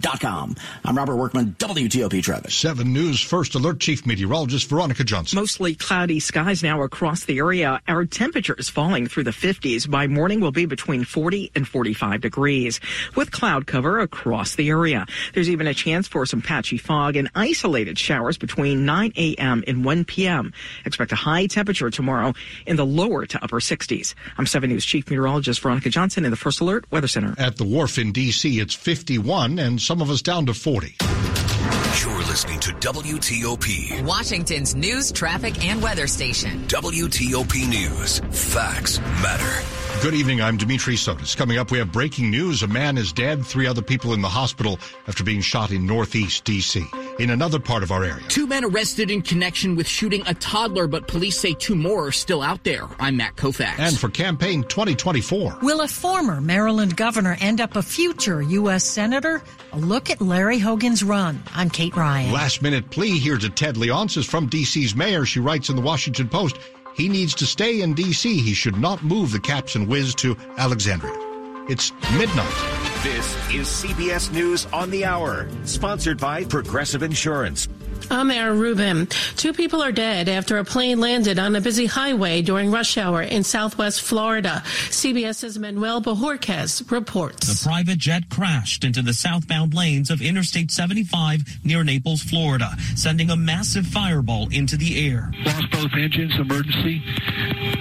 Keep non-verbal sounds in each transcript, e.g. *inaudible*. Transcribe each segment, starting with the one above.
Dot com. I'm Robert Workman, WTOP Traffic. 7 News First Alert Chief Meteorologist Veronica Johnson. Mostly cloudy skies now across the area. Our temperatures falling through the 50s. By morning will be between 40 and 45 degrees with cloud cover across the area. There's even a chance for some patchy fog and isolated showers between 9 a.m. and 1 p.m. Expect a high temperature tomorrow in the lower to upper 60s. I'm 7 News Chief Meteorologist Veronica Johnson in the First Alert Weather Center. At the wharf in D.C., it's 51 and some of us down to 40. You're listening to WTOP. Washington's news, traffic, and weather station. WTOP News. Facts matter. Good evening. I'm Dimitri Sotis. Coming up, we have breaking news. A man is dead, three other people in the hospital after being shot in Northeast D.C. In another part of our area. Two men arrested in connection with shooting a toddler, but police say two more are still out there. I'm Matt Koufax. And for campaign 2024. Will a former Maryland governor end up a future U.S. Senator? A look at Larry Hogan's run. I'm Kate Ryan. Last minute plea here to Ted Leonsis from D.C.'s mayor. She writes in the Washington Post, he needs to stay in D.C. He should not move the Caps and Wiz to Alexandria. It's midnight. This is CBS News on the Hour, sponsored by Progressive Insurance. I'm Aaron Rubin. Two people are dead after a plane landed on a busy highway during rush hour in southwest Florida. CBS's Manuel Bojorquez reports. The private jet crashed into the southbound lanes of Interstate 75 near Naples, Florida, sending a massive fireball into the air. Lost both engines, emergency.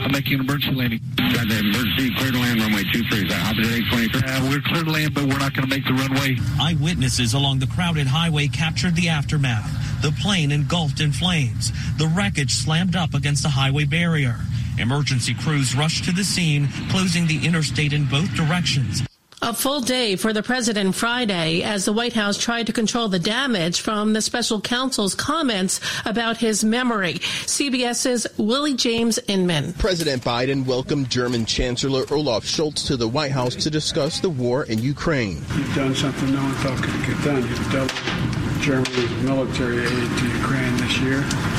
I'm making an emergency landing. Got the emergency clear to land runway 23. Is that Opposite 823? Uh, we're clear to land, but we're not going to make the runway. Eyewitnesses along the crowded highway captured the aftermath. The plane engulfed in flames. The wreckage slammed up against the highway barrier. Emergency crews rushed to the scene, closing the interstate in both directions. A full day for the president Friday as the White House tried to control the damage from the special counsel's comments about his memory. CBS's Willie James Inman. President Biden welcomed German Chancellor Olaf Scholz to the White House to discuss the war in Ukraine. You've done something no one thought could get done. You've doubled Germany's military aid to Ukraine this year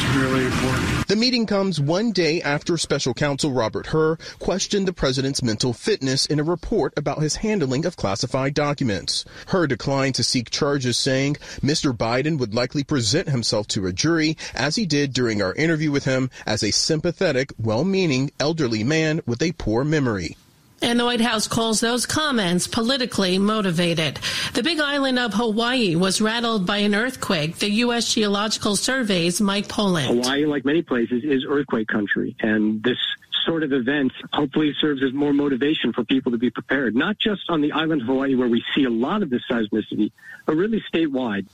it's really important. The meeting comes one day after special counsel Robert Hur questioned the president's mental fitness in a report about his handling of classified documents. Hur declined to seek charges, saying Mr. Biden would likely present himself to a jury, as he did during our interview with him, as a sympathetic, well-meaning elderly man with a poor memory. And the White House calls those comments politically motivated. The big island of Hawaii was rattled by an earthquake. The U.S. Geological Survey's Mike Poland. Hawaii, like many places, is earthquake country. And this sort of event hopefully serves as more motivation for people to be prepared, not just on the island of Hawaii where we see a lot of this seismicity, but really statewide.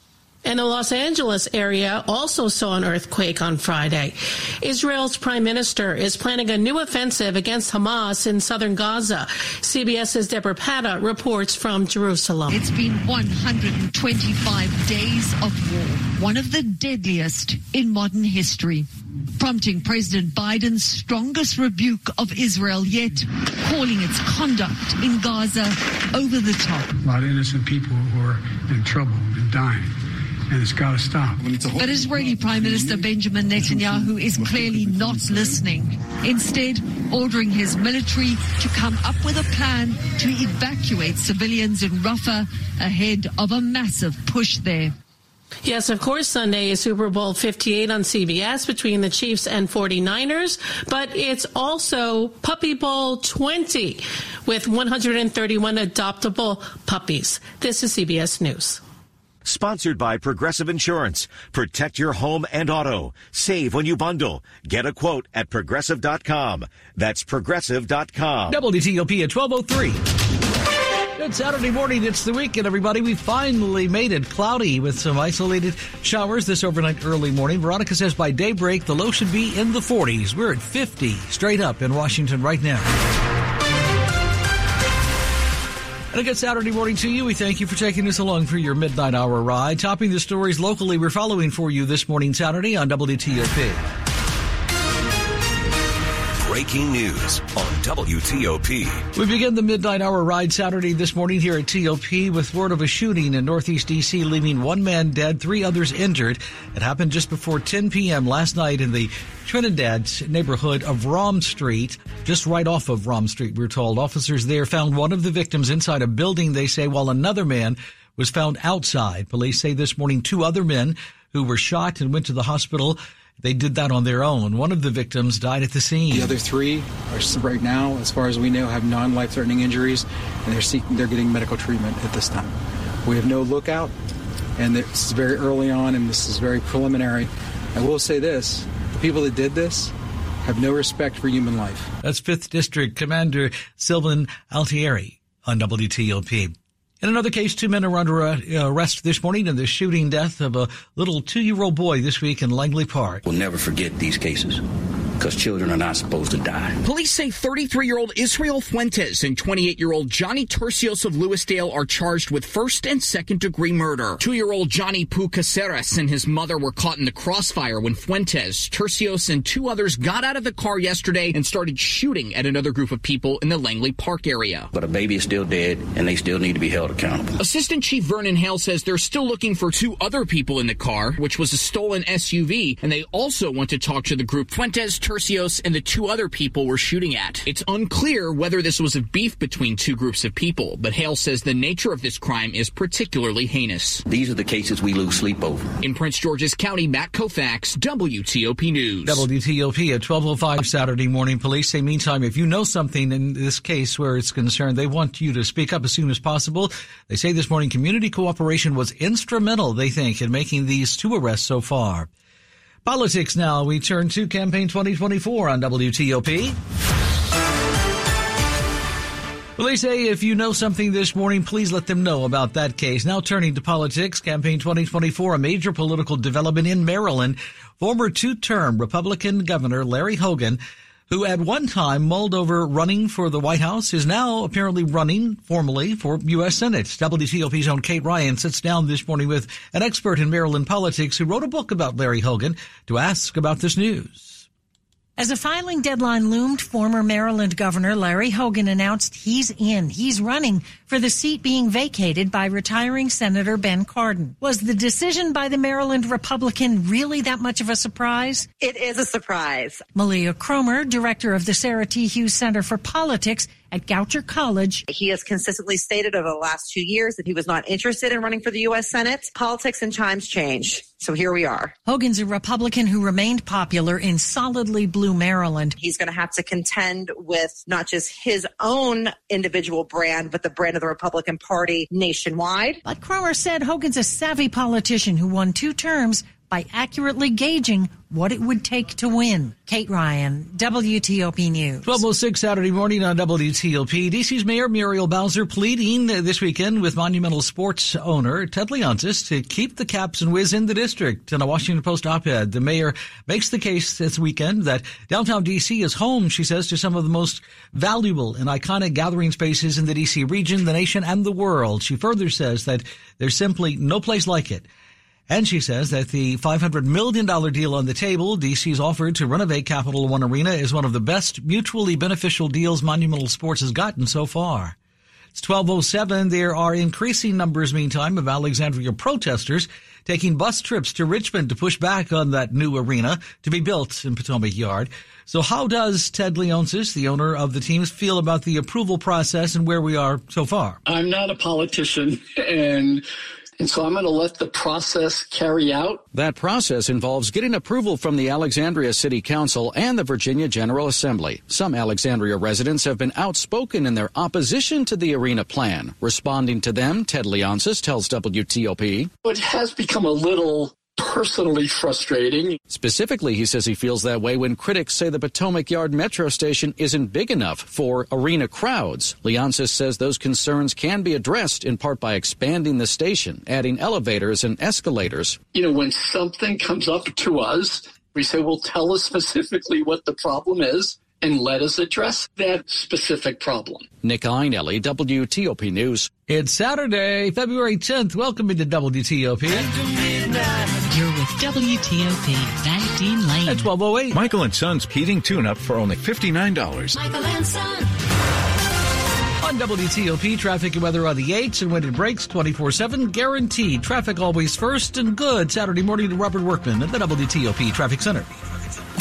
And the Los Angeles area also saw an earthquake on Friday. Israel's prime minister is planning a new offensive against Hamas in southern Gaza. CBS's Deborah Patta reports from Jerusalem. It's been 125 days of war, one of the deadliest in modern history, prompting President Biden's strongest rebuke of Israel yet, calling its conduct in Gaza over the top. A lot of innocent people who are in trouble and dying and it's got to stop. But Israeli Prime Minister Benjamin Netanyahu is clearly not listening, instead ordering his military to come up with a plan to evacuate civilians in Rafah ahead of a massive push there. Yes, of course, Sunday is Super Bowl 58 on CBS between the Chiefs and 49ers, but it's also Puppy Bowl 20 with 131 adoptable puppies. This is CBS News. Sponsored by Progressive Insurance. Protect your home and auto. Save when you bundle. Get a quote at progressive.com. That's progressive.com. WTOP at 1203. Good Saturday morning. It's the weekend, everybody. We finally made it cloudy with some isolated showers this overnight early morning. Veronica says by daybreak, the low should be in the 40s. We're at 50 straight up in Washington right now. And a good Saturday morning to you. We thank you for taking us along for your midnight hour ride. Topping the stories locally we're following for you this morning, Saturday on WTOP. Breaking news on WTOP. We begin the midnight hour ride Saturday this morning here at TOP with word of a shooting in Northeast DC, leaving one man dead, three others injured. It happened just before 10 p.m. last night in the Trinidad neighborhood of Raum Street, just right off of Raum Street, we're told. Officers there found one of the victims inside a building, they say, while another man was found outside. Police say this morning two other men who were shot and went to the hospital they did that on their own. One of the victims died at the scene. The other three are right now, as far as we know, have non-life-threatening injuries, and they're seeking, they're getting medical treatment at this time. We have no lookout, and this is very early on, and this is very preliminary. I will say this: the people that did this have no respect for human life. That's Fifth District Commander Sylvan Altieri on WTOP. In another case, two men are under uh, arrest this morning in the shooting death of a little two-year-old boy this week in Langley Park. We'll never forget these cases because children are not supposed to die. Police say 33 year old Israel Fuentes and 28 year old Johnny Tercios of Lewisdale are charged with first and second degree murder. Two year old Johnny Pu Caceres and his mother were caught in the crossfire when Fuentes, Tercios, and two others got out of the car yesterday and started shooting at another group of people in the Langley Park area. But a baby is still dead and they still need to be held accountable. Assistant Chief Vernon Hale says they're still looking for two other people in the car, which was a stolen SUV, and they also want to talk to the group Fuentes, Tercios and the two other people were shooting at. It's unclear whether this was a beef between two groups of people, but Hale says the nature of this crime is particularly heinous. These are the cases we lose sleep over. In Prince George's County, Matt Koufax, WTOP News. WTOP at 1205 Saturday morning. Police say, meantime, if you know something in this case where it's concerned, they want you to speak up as soon as possible. They say this morning community cooperation was instrumental, they think, in making these two arrests so far. Politics now. We turn to campaign 2024 on WTOP. Well, they say if you know something this morning, please let them know about that case. Now turning to politics, campaign 2024, a major political development in Maryland. Former two-term Republican Governor Larry Hogan who at one time mulled over running for the White House, is now apparently running formally for U.S. Senate. WTOP's own Kate Ryan sits down this morning with an expert in Maryland politics who wrote a book about Larry Hogan to ask about this news. As a filing deadline loomed, former Maryland Governor Larry Hogan announced he's in. He's running for the seat being vacated by retiring Senator Ben Cardin. Was the decision by the Maryland Republican really that much of a surprise? It is a surprise. Mileah Kromer, director of the Sarah T. Hughes Center for Politics, at Goucher College. He has consistently stated over the last two years that he was not interested in running for the U.S. Senate. Politics and times change. So here we are. Hogan's a Republican who remained popular in solidly blue Maryland. He's going to have to contend with not just his own individual brand, but the brand of the Republican Party nationwide. But Kromer said Hogan's a savvy politician who won two terms by accurately gauging what it would take to win. Kate Ryan, WTOP News. 1206 Saturday morning on WTOP. DC's Mayor Muriel Bowser pleading this weekend with Monumental Sports owner Ted Leonsis to keep the Caps and Wiz in the district. In a Washington Post op-ed, the mayor makes the case this weekend that downtown DC is home, she says, to some of the most valuable and iconic gathering spaces in the DC region, the nation, and the world. She further says that there's simply no place like it. And she says that the $500 million deal on the table DC's offered to renovate Capital One Arena is one of the best mutually beneficial deals Monumental Sports has gotten so far. It's 1207. There are increasing numbers, meantime, of Alexandria protesters taking bus trips to Richmond to push back on that new arena to be built in Potomac Yard. So how does Ted Leonsis, the owner of the teams, feel about the approval process and where we are so far? I'm not a politician *laughs* and and so I'm going to let the process carry out. That process involves getting approval from the Alexandria City Council and the Virginia General Assembly. Some Alexandria residents have been outspoken in their opposition to the arena plan. Responding to them, Ted Leonsis tells WTOP. It has become a little personally frustrating. Specifically, he says he feels that way when critics say the Potomac Yard metro station isn't big enough for arena crowds. Leonsis says those concerns can be addressed in part by expanding the station, adding elevators and escalators. You know, when something comes up to us, we say, well, tell us specifically what the problem is and let us address that specific problem. Nick Iannelli, WTOP News. It's Saturday, February 10th. Welcome to WTOP. You're with WTOP. Van Dean Lane. At 1208. Michael and Son's heating tune-up for only $59. Michael and Son. On WTOP, traffic and weather on the 8s and when it breaks 24-7, guaranteed. Traffic always first and good. Saturday morning to Robert Workman at the WTOP Traffic Center.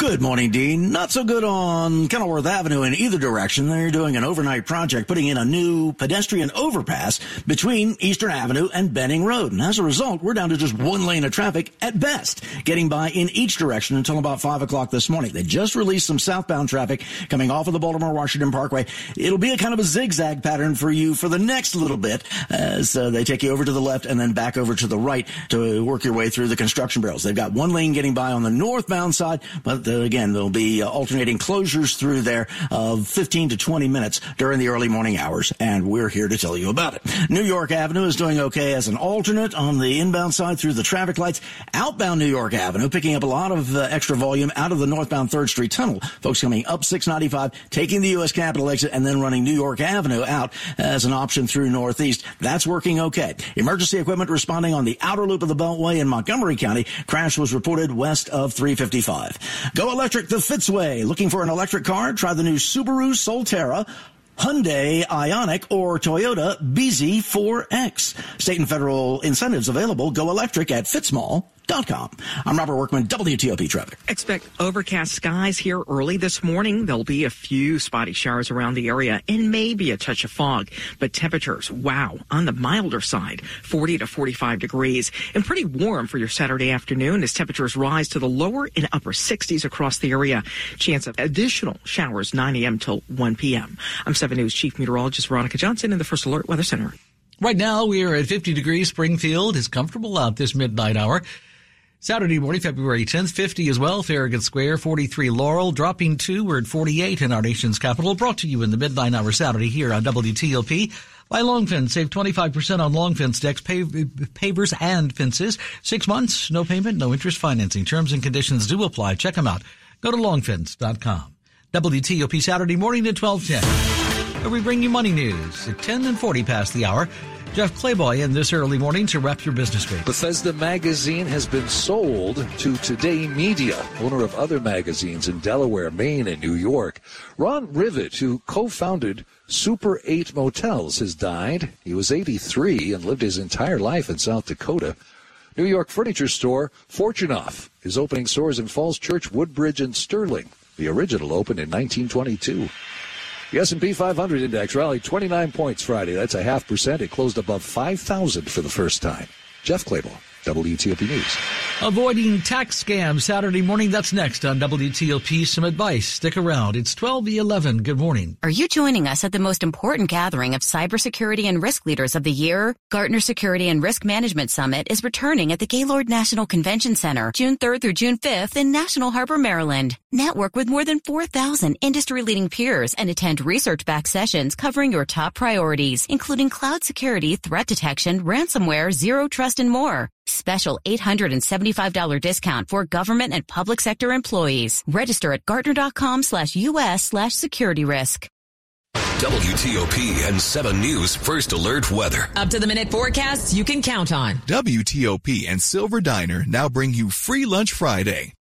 Good morning, Dean. Not so good on Kenilworth Avenue in either direction. They're doing an overnight project putting in a new pedestrian overpass between Eastern Avenue and Benning Road. And as a result, we're down to just one lane of traffic at best, getting by in each direction until about 5 o'clock this morning. They just released some southbound traffic coming off of the Baltimore Washington Parkway. It'll be a kind of a zigzag pattern for you for the next little bit as uh, they take you over to the left and then back over to the right to work your way through the construction barrels. They've got one lane getting by on the northbound side, but the, again, there'll be uh, alternating closures through there of 15 to 20 minutes during the early morning hours, and we're here to tell you about it. New York Avenue is doing okay as an alternate on the inbound side through the traffic lights. Outbound New York Avenue picking up a lot of uh, extra volume out of the northbound 3rd Street tunnel. Folks coming up 695, taking the U.S. Capitol exit, and then running New York Avenue out as an option through Northeast. That's working okay. Emergency equipment responding on the outer loop of the Beltway in Montgomery County. Crash was reported west of 355. Go electric the Fitzway. Looking for an electric car? Try the new Subaru Solterra. Hyundai Ioniq or Toyota BZ4X. State and federal incentives available. Go electric at Fitzmall Com. I'm Robert Workman, WTOP Traffic. Expect overcast skies here early this morning. There'll be a few spotty showers around the area and maybe a touch of fog. But temperatures, wow, on the milder side, 40 to 45 degrees and pretty warm for your Saturday afternoon as temperatures rise to the lower and upper 60s across the area. Chance of additional showers 9 a.m. till 1 p.m. I'm 7 News Chief Meteorologist Veronica Johnson in the First Alert Weather Center. Right now, we are at 50 degrees. Springfield is comfortable out this midnight hour. Saturday morning, February 10th, 50 as well, Farragut Square, 43 Laurel, dropping two, we're at 48 in our nation's capital, brought to you in the midnight hour Saturday here on WTOP by Longfence. Save 25% on Longfence decks, pavers, and fences. Six months, no payment, no interest financing. Terms and conditions do apply. Check them out. Go to longfence.com. WTOP Saturday morning at 1210. Where we bring you money news at 10 and 40 past the hour. Jeff Clabaugh in this early morning to wrap your business week. Bethesda Magazine has been sold to Today Media, owner of other magazines in Delaware, Maine, and New York. Ron Rivett, who co-founded Super 8 Motels, has died. He was 83 and lived his entire life in South Dakota. New York furniture store Fortunoff is opening stores in Falls Church, Woodbridge, and Sterling. The original opened in 1922. The S&P 500 index rallied 29 points Friday. That's a half percent. It closed above 5,000 for the first time. Jeff Clabaugh. WTOP News. Avoiding tax scams Saturday morning. That's next on WTOP. Some advice. Stick around. It's 12 the 11. Good morning. Are you joining us at the most important gathering of cybersecurity and risk leaders of the year? Gartner Security and Risk Management Summit is returning at the Gaylord National Convention Center June 3rd through June 5th in National Harbor, Maryland. Network with more than 4,000 industry leading peers and attend research backed sessions covering your top priorities, including cloud security, threat detection, ransomware, zero trust, and more. Special $875 discount for government and public sector employees. Register at Gartner.com slash US slash security risk. WTOP and 7 News First Alert Weather. Up to the minute forecasts you can count on. WTOP and Silver Diner now bring you free lunch Friday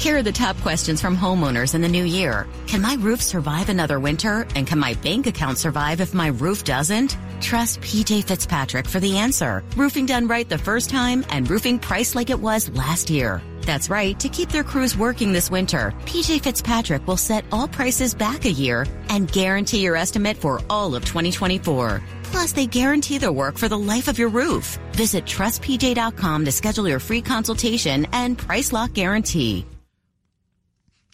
Here are the top questions from homeowners in the new year. Can my roof survive another winter? And can my bank account survive if my roof doesn't? Trust PJ Fitzpatrick for the answer. Roofing done right the first time and roofing priced like it was last year. That's right. To keep their crews working this winter, PJ Fitzpatrick will set all prices back a year and guarantee your estimate for all of 2024. Plus, they guarantee their work for the life of your roof. Visit trustpj.com to schedule your free consultation and price lock guarantee.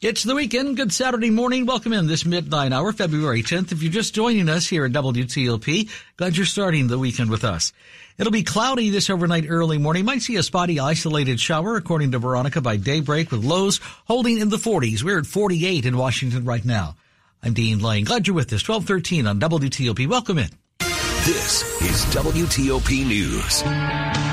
It's the weekend. Good Saturday morning. Welcome in this midnight hour, February 10th. If you're just joining us here at WTOP, glad you're starting the weekend with us. It'll be cloudy this overnight early morning. Might see a spotty isolated shower according to Veronica by daybreak with lows holding in the 40s. We're at 48 in Washington right now. I'm Dean Lane. Glad you're with us. 1213 on WTOP. Welcome in. This is WTOP News.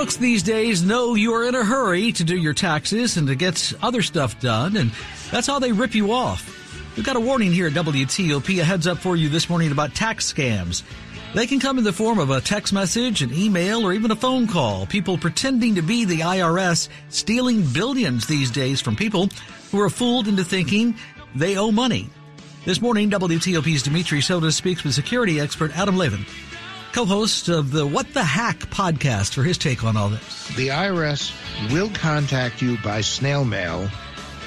Crooks these days know you are in a hurry to do your taxes and to get other stuff done, and that's how they rip you off. We've got a warning here at WTOP, a heads up for you this morning about tax scams. They can come in the form of a text message, an email, or even a phone call. People pretending to be the IRS, stealing billions these days from people who are fooled into thinking they owe money. This morning, WTOP's Dimitri Sotis speaks with security expert Adam Levin, co-host of the What the Hack podcast for his take on all this. The IRS will contact you by snail mail.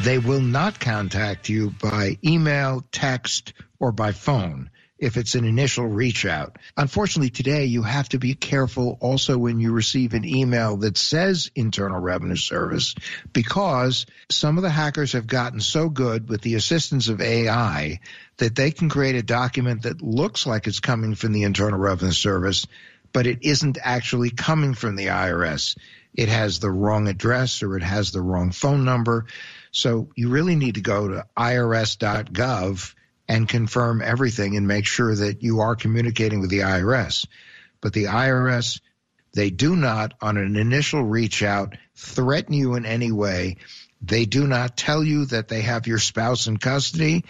They will not contact you by email, text, or by phone if it's an initial reach out. Unfortunately, today you have to be careful also when you receive an email that says Internal Revenue Service because some of the hackers have gotten so good with the assistance of AI that they can create a document that looks like it's coming from the Internal Revenue Service, but it isn't actually coming from the IRS. It has the wrong address or it has the wrong phone number. So you really need to go to irs.gov and confirm everything and make sure that you are communicating with the IRS. But the IRS, they do not, on an initial reach out, threaten you in any way. They do not tell you that they have your spouse in custody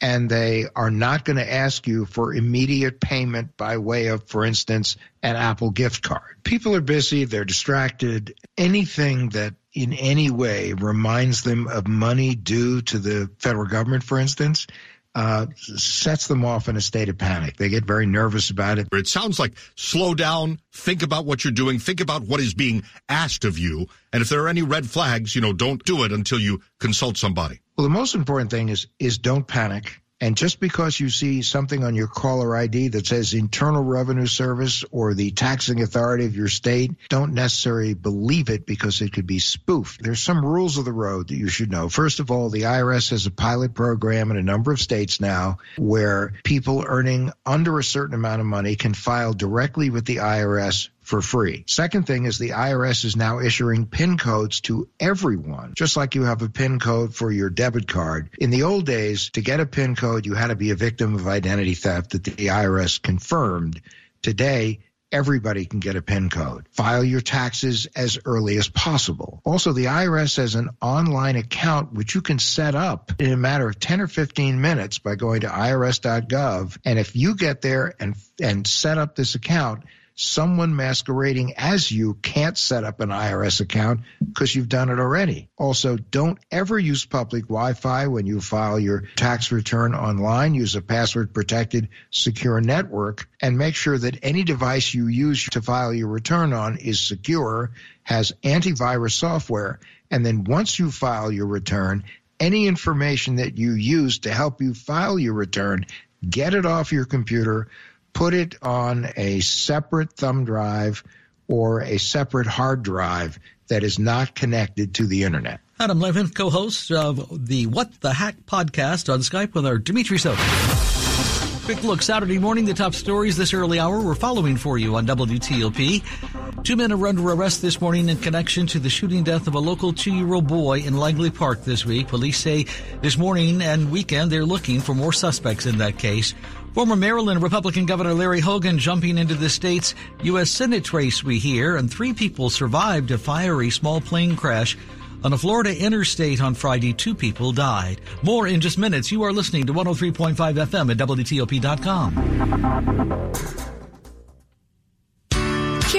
and they are not going to ask you for immediate payment by way of, for instance, an Apple gift card. People are busy, they're distracted. Anything that in any way reminds them of money due to the federal government, for instance, uh, sets them off in a state of panic. They get very nervous about it. It sounds like slow down, think about what you're doing, think about what is being asked of you. And if there are any red flags, you know, don't do it until you consult somebody. Well, the most important thing is is don't panic. And just because you see something on your caller ID that says Internal Revenue Service or the taxing authority of your state, don't necessarily believe it because it could be spoofed. There's some rules of the road that you should know. First of all, the IRS has a pilot program in a number of states now where people earning under a certain amount of money can file directly with the IRS for free. Second thing is the IRS is now issuing PIN codes to everyone, just like you have a PIN code for your debit card. In the old days, to get a PIN code, you had to be a victim of identity theft that the IRS confirmed. Today, everybody can get a PIN code. File your taxes as early as possible. Also, the IRS has an online account which you can set up in a matter of 10 or 15 minutes by going to irs.gov. And if you get there and, and set up this account, someone masquerading as you can't set up an IRS account because you've done it already. Also, don't ever use public Wi-Fi when you file your tax return online. Use a password protected secure network and make sure that any device you use to file your return on is secure, has antivirus software, and then once you file your return, any information that you use to help you file your return, get it off your computer put it on a separate thumb drive or a separate hard drive that is not connected to the internet. Adam Levin, co-host of the What the Hack podcast on Skype with our Dimitri Sotis. Quick look Saturday morning, the top stories this early hour we're following for you on WTOP. Two men are under arrest this morning in connection to the shooting death of a local two-year-old boy in Langley Park this week. Police say this morning and weekend they're looking for more suspects in that case. Former Maryland Republican Governor Larry Hogan jumping into the state's U.S. Senate race, we hear, and three people survived a fiery small plane crash on a Florida interstate on Friday. Two people died. More in just minutes. You are listening to 103.5 FM at WTOP.com.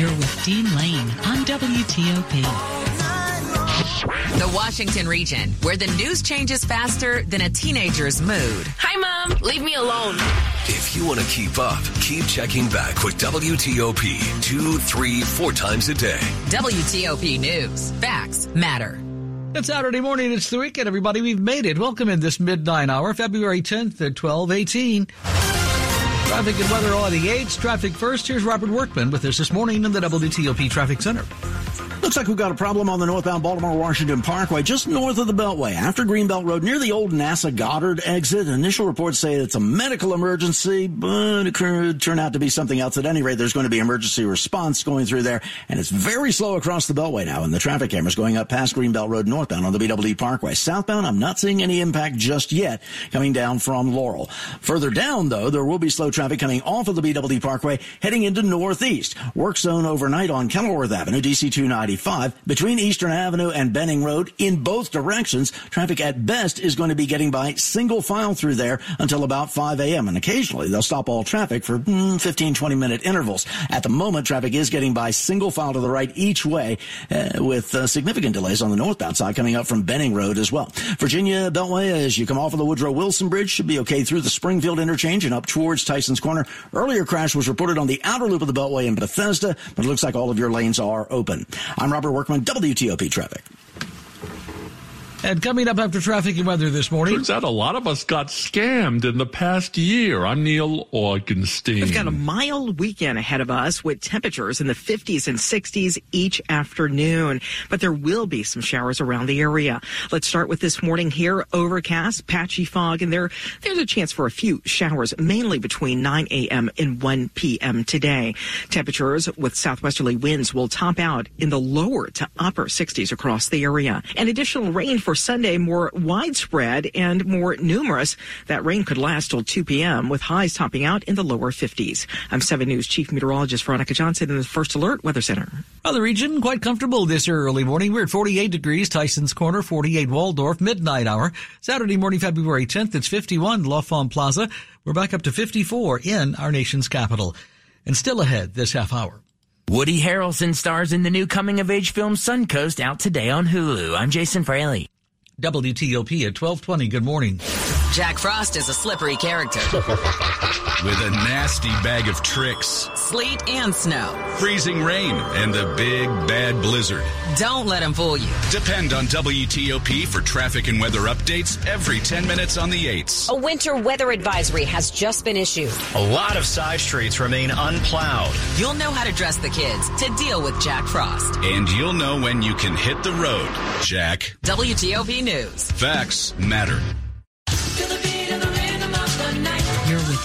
You're with Dean Lane on WTOP. The Washington region, where the news changes faster than a teenager's mood. Hi, Mom. Leave me alone. If you want to keep up, keep checking back with WTOP two, three, four times a day. WTOP News. Facts matter. It's Saturday morning. It's the weekend, everybody. We've made it. Welcome in this midnight hour, February 10th at 1218. Traffic and weather on the 8s. Traffic first. Here's Robert Workman with us this morning in the WTOP Traffic Center. Looks like we've got a problem on the northbound Baltimore Washington Parkway, just north of the Beltway, after Greenbelt Road, near the old NASA Goddard exit. Initial reports say it's a medical emergency, but it could turn out to be something else. At any rate, there's going to be emergency response going through there, and it's very slow across the Beltway now, and the traffic cameras going up past Greenbelt Road northbound on the BWD Parkway. Southbound, I'm not seeing any impact just yet coming down from Laurel. Further down, though, there will be slow traffic coming off of the BWD Parkway heading into northeast. Work zone overnight on Kenilworth Avenue, DC 295 between Eastern Avenue and Benning Road in both directions. Traffic at best is going to be getting by single file through there until about 5 a.m. And occasionally they'll stop all traffic for mm, 15, 20 minute intervals. At the moment, traffic is getting by single file to the right each way uh, with uh, significant delays on the northbound side coming up from Benning Road as well. Virginia Beltway, as you come off of the Woodrow Wilson Bridge, should be okay through the Springfield interchange and up towards Corner. Earlier crash was reported on the outer loop of the Beltway in Bethesda, but it looks like all of your lanes are open. I'm Robert Workman, WTOP Traffic. And coming up after traffic and weather this morning. Turns out a lot of us got scammed in the past year. I'm Neil Augenstein. We've got a mild weekend ahead of us with temperatures in the 50s and 60s each afternoon, but there will be some showers around the area. Let's start with this morning here. Overcast, patchy fog, and there, there's a chance for a few showers, mainly between 9 a.m. and 1 p.m. today. Temperatures with southwesterly winds will top out in the lower to upper 60s across the area. And additional rain for Sunday more widespread and more numerous. That rain could last till 2 p.m. with highs topping out in the lower 50s. I'm 7 News Chief Meteorologist Veronica Johnson in the First Alert Weather Center. Well, the region quite comfortable this early morning. We're at 48 degrees, Tyson's Corner, 48 Waldorf, midnight hour. Saturday morning, February 10th, it's 51 L'Enfant Plaza. We're back up to 54 in our nation's capital. And still ahead this half hour. Woody Harrelson stars in the new coming of age film Suncoast out today on Hulu. I'm Jason Fraley. WTOP at 1220. Good morning. Jack Frost is a slippery character. *laughs* With a nasty bag of tricks, Sleet and snow. freezing rain, and the big bad blizzard. Don't let him fool you. Depend on WTOP for traffic and weather updates every 10 minutes on the 8s. A winter weather advisory has just been issued. A lot of side streets remain unplowed. You'll know how to dress the kids to deal with Jack Frost. And you'll know when you can hit the road, Jack. WTOP News. Facts matter.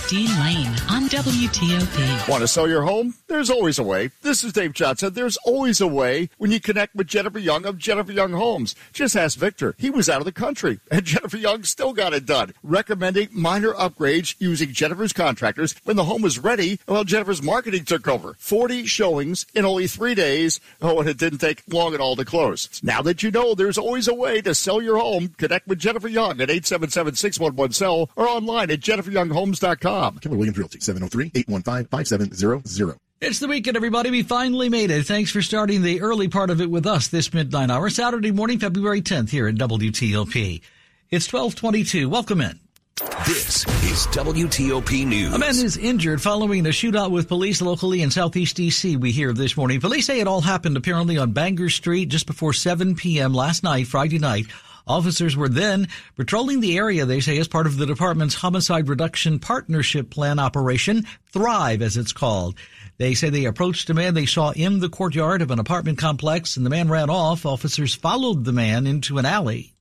Dean Lane on WTOP. Want to sell your home? There's always a way. This is Dave Johnson. There's always a way when you connect with Jennifer Young of Jennifer Young Homes. Just ask Victor. He was out of the country, *laughs* and Jennifer Young still got it done. Recommending minor upgrades using Jennifer's contractors when the home was ready while Jennifer's marketing took over. 40 showings in only three days. Oh, and it didn't take long at all to close. Now that you know there's always a way to sell your home, connect with Jennifer Young at 877-611-SELL or online at jenniferyounghomes.com. Keller Williams Realty, 703-815-5700. It's the weekend, everybody. We finally made it. Thanks for starting the early part of it with us this midnight hour, Saturday morning, February 10th here at WTOP. It's 1222. Welcome in. This is WTOP News. A man is injured following a shootout with police locally in southeast DC, we hear this morning. Police say it all happened apparently on Bangor Street just before 7 p.m. last night, Friday night. Officers were then patrolling the area, they say, as part of the department's homicide reduction partnership plan operation, Thrive as it's called. They say they approached a man they saw in the courtyard of an apartment complex and the man ran off. Officers followed the man into an alley.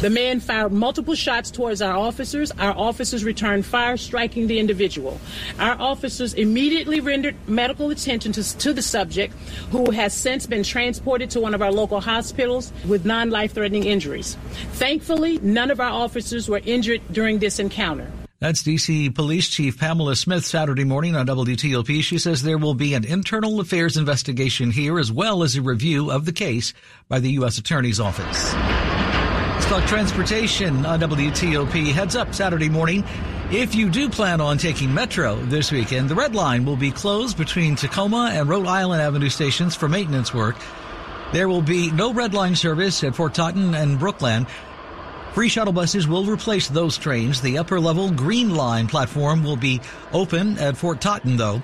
The man fired multiple shots towards our officers. Our officers returned fire, striking the individual. Our officers immediately rendered medical attention to, to the subject, who has since been transported to one of our local hospitals with non life threatening injuries. Thankfully, none of our officers were injured during this encounter. That's DC Police Chief Pamela Smith Saturday morning on WTOP. She says there will be an internal affairs investigation here as well as a review of the case by the U.S. Attorney's Office. Talk transportation on WTOP. Heads up Saturday morning. If you do plan on taking Metro this weekend, the Red Line will be closed between Tacoma and Rhode Island Avenue stations for maintenance work. There will be no red line service at Fort Totten and Brookland. Free shuttle buses will replace those trains. The upper level Green Line platform will be open at Fort Totten, though.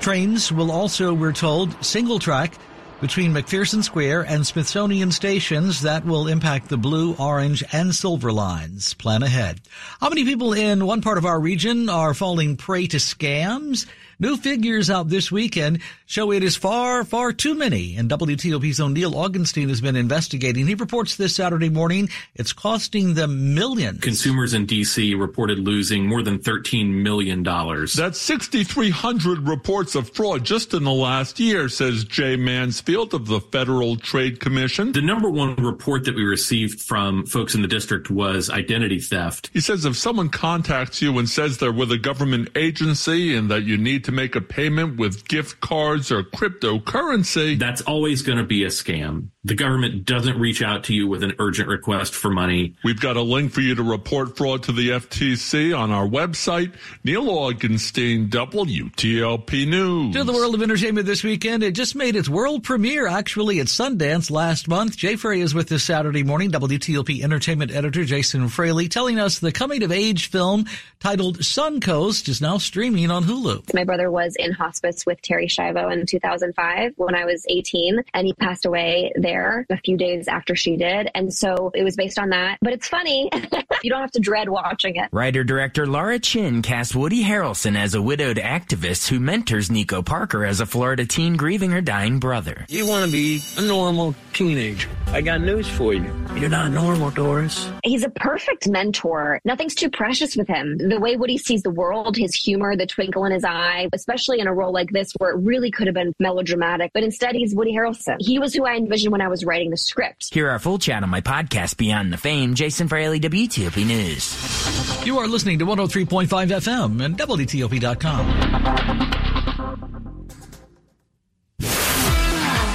Trains will also, we're told, single track between McPherson Square and Smithsonian stations that will impact the blue, orange, and silver lines. Plan ahead. How many people in one part of our region are falling prey to scams? New figures out this weekend show it is far, far too many. And WTOP's O'Neill Augenstein has been investigating. He reports this Saturday morning it's costing them millions. Consumers in D.C. reported losing more than $13 million. That's 6,300 reports of fraud just in the last year, says Jay Mansfield of the Federal Trade Commission. The number one report that we received from folks in the district was identity theft. He says if someone contacts you and says they're with a government agency and that you need to make a payment with gift cards or cryptocurrency. That's always going to be a scam. The government doesn't reach out to you with an urgent request for money. We've got a link for you to report fraud to the FTC on our website. Neil Augenstein, WTOP News. To the world of entertainment this weekend, it just made its world premiere actually at Sundance last month. Jay Frey is with us Saturday morning. WTOP entertainment editor Jason Fraley telling us the coming of age film titled Suncoast is now streaming on Hulu. My brother was in hospice with Terri Schiavo in 2005 when I was 18 and he passed away there there a few days after she did. And so it was based on that. But it's funny. *laughs* you don't have to dread watching it. Writer director Laura Chinn cast Woody Harrelson as a widowed activist who mentors Nico Parker as a Florida teen grieving her dying brother. You want to be a normal teenager. I got news for you. You're not normal, Doris. He's a perfect mentor. Nothing's too precious with him. The way Woody sees the world, his humor, the twinkle in his eye, especially in a role like this where it really could have been melodramatic, but instead he's Woody Harrelson. He was who I envisioned when I was writing the script. Hear our full chat on my podcast, Beyond the Fame. Jason Fraley, WTOP News. You are listening to 103.5 FM and WTOP.com.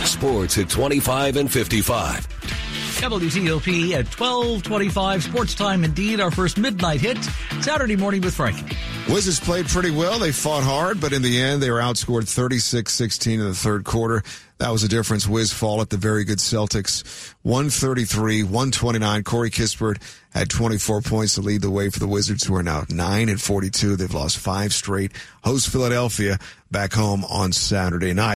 Sports at 25 and 55. WTOP at 1225. Sports time indeed. Our first midnight hit. Saturday morning with Frankie. Wizards played pretty well. They fought hard, but in the end, they were outscored 36-16 in the third quarter. That was the difference. Wiz fall at the very good Celtics. 133, 129. Corey Kispert had 24 points to lead the way for the Wizards, who are now 9 and 42. They've lost five straight. Host Philadelphia back home on Saturday night.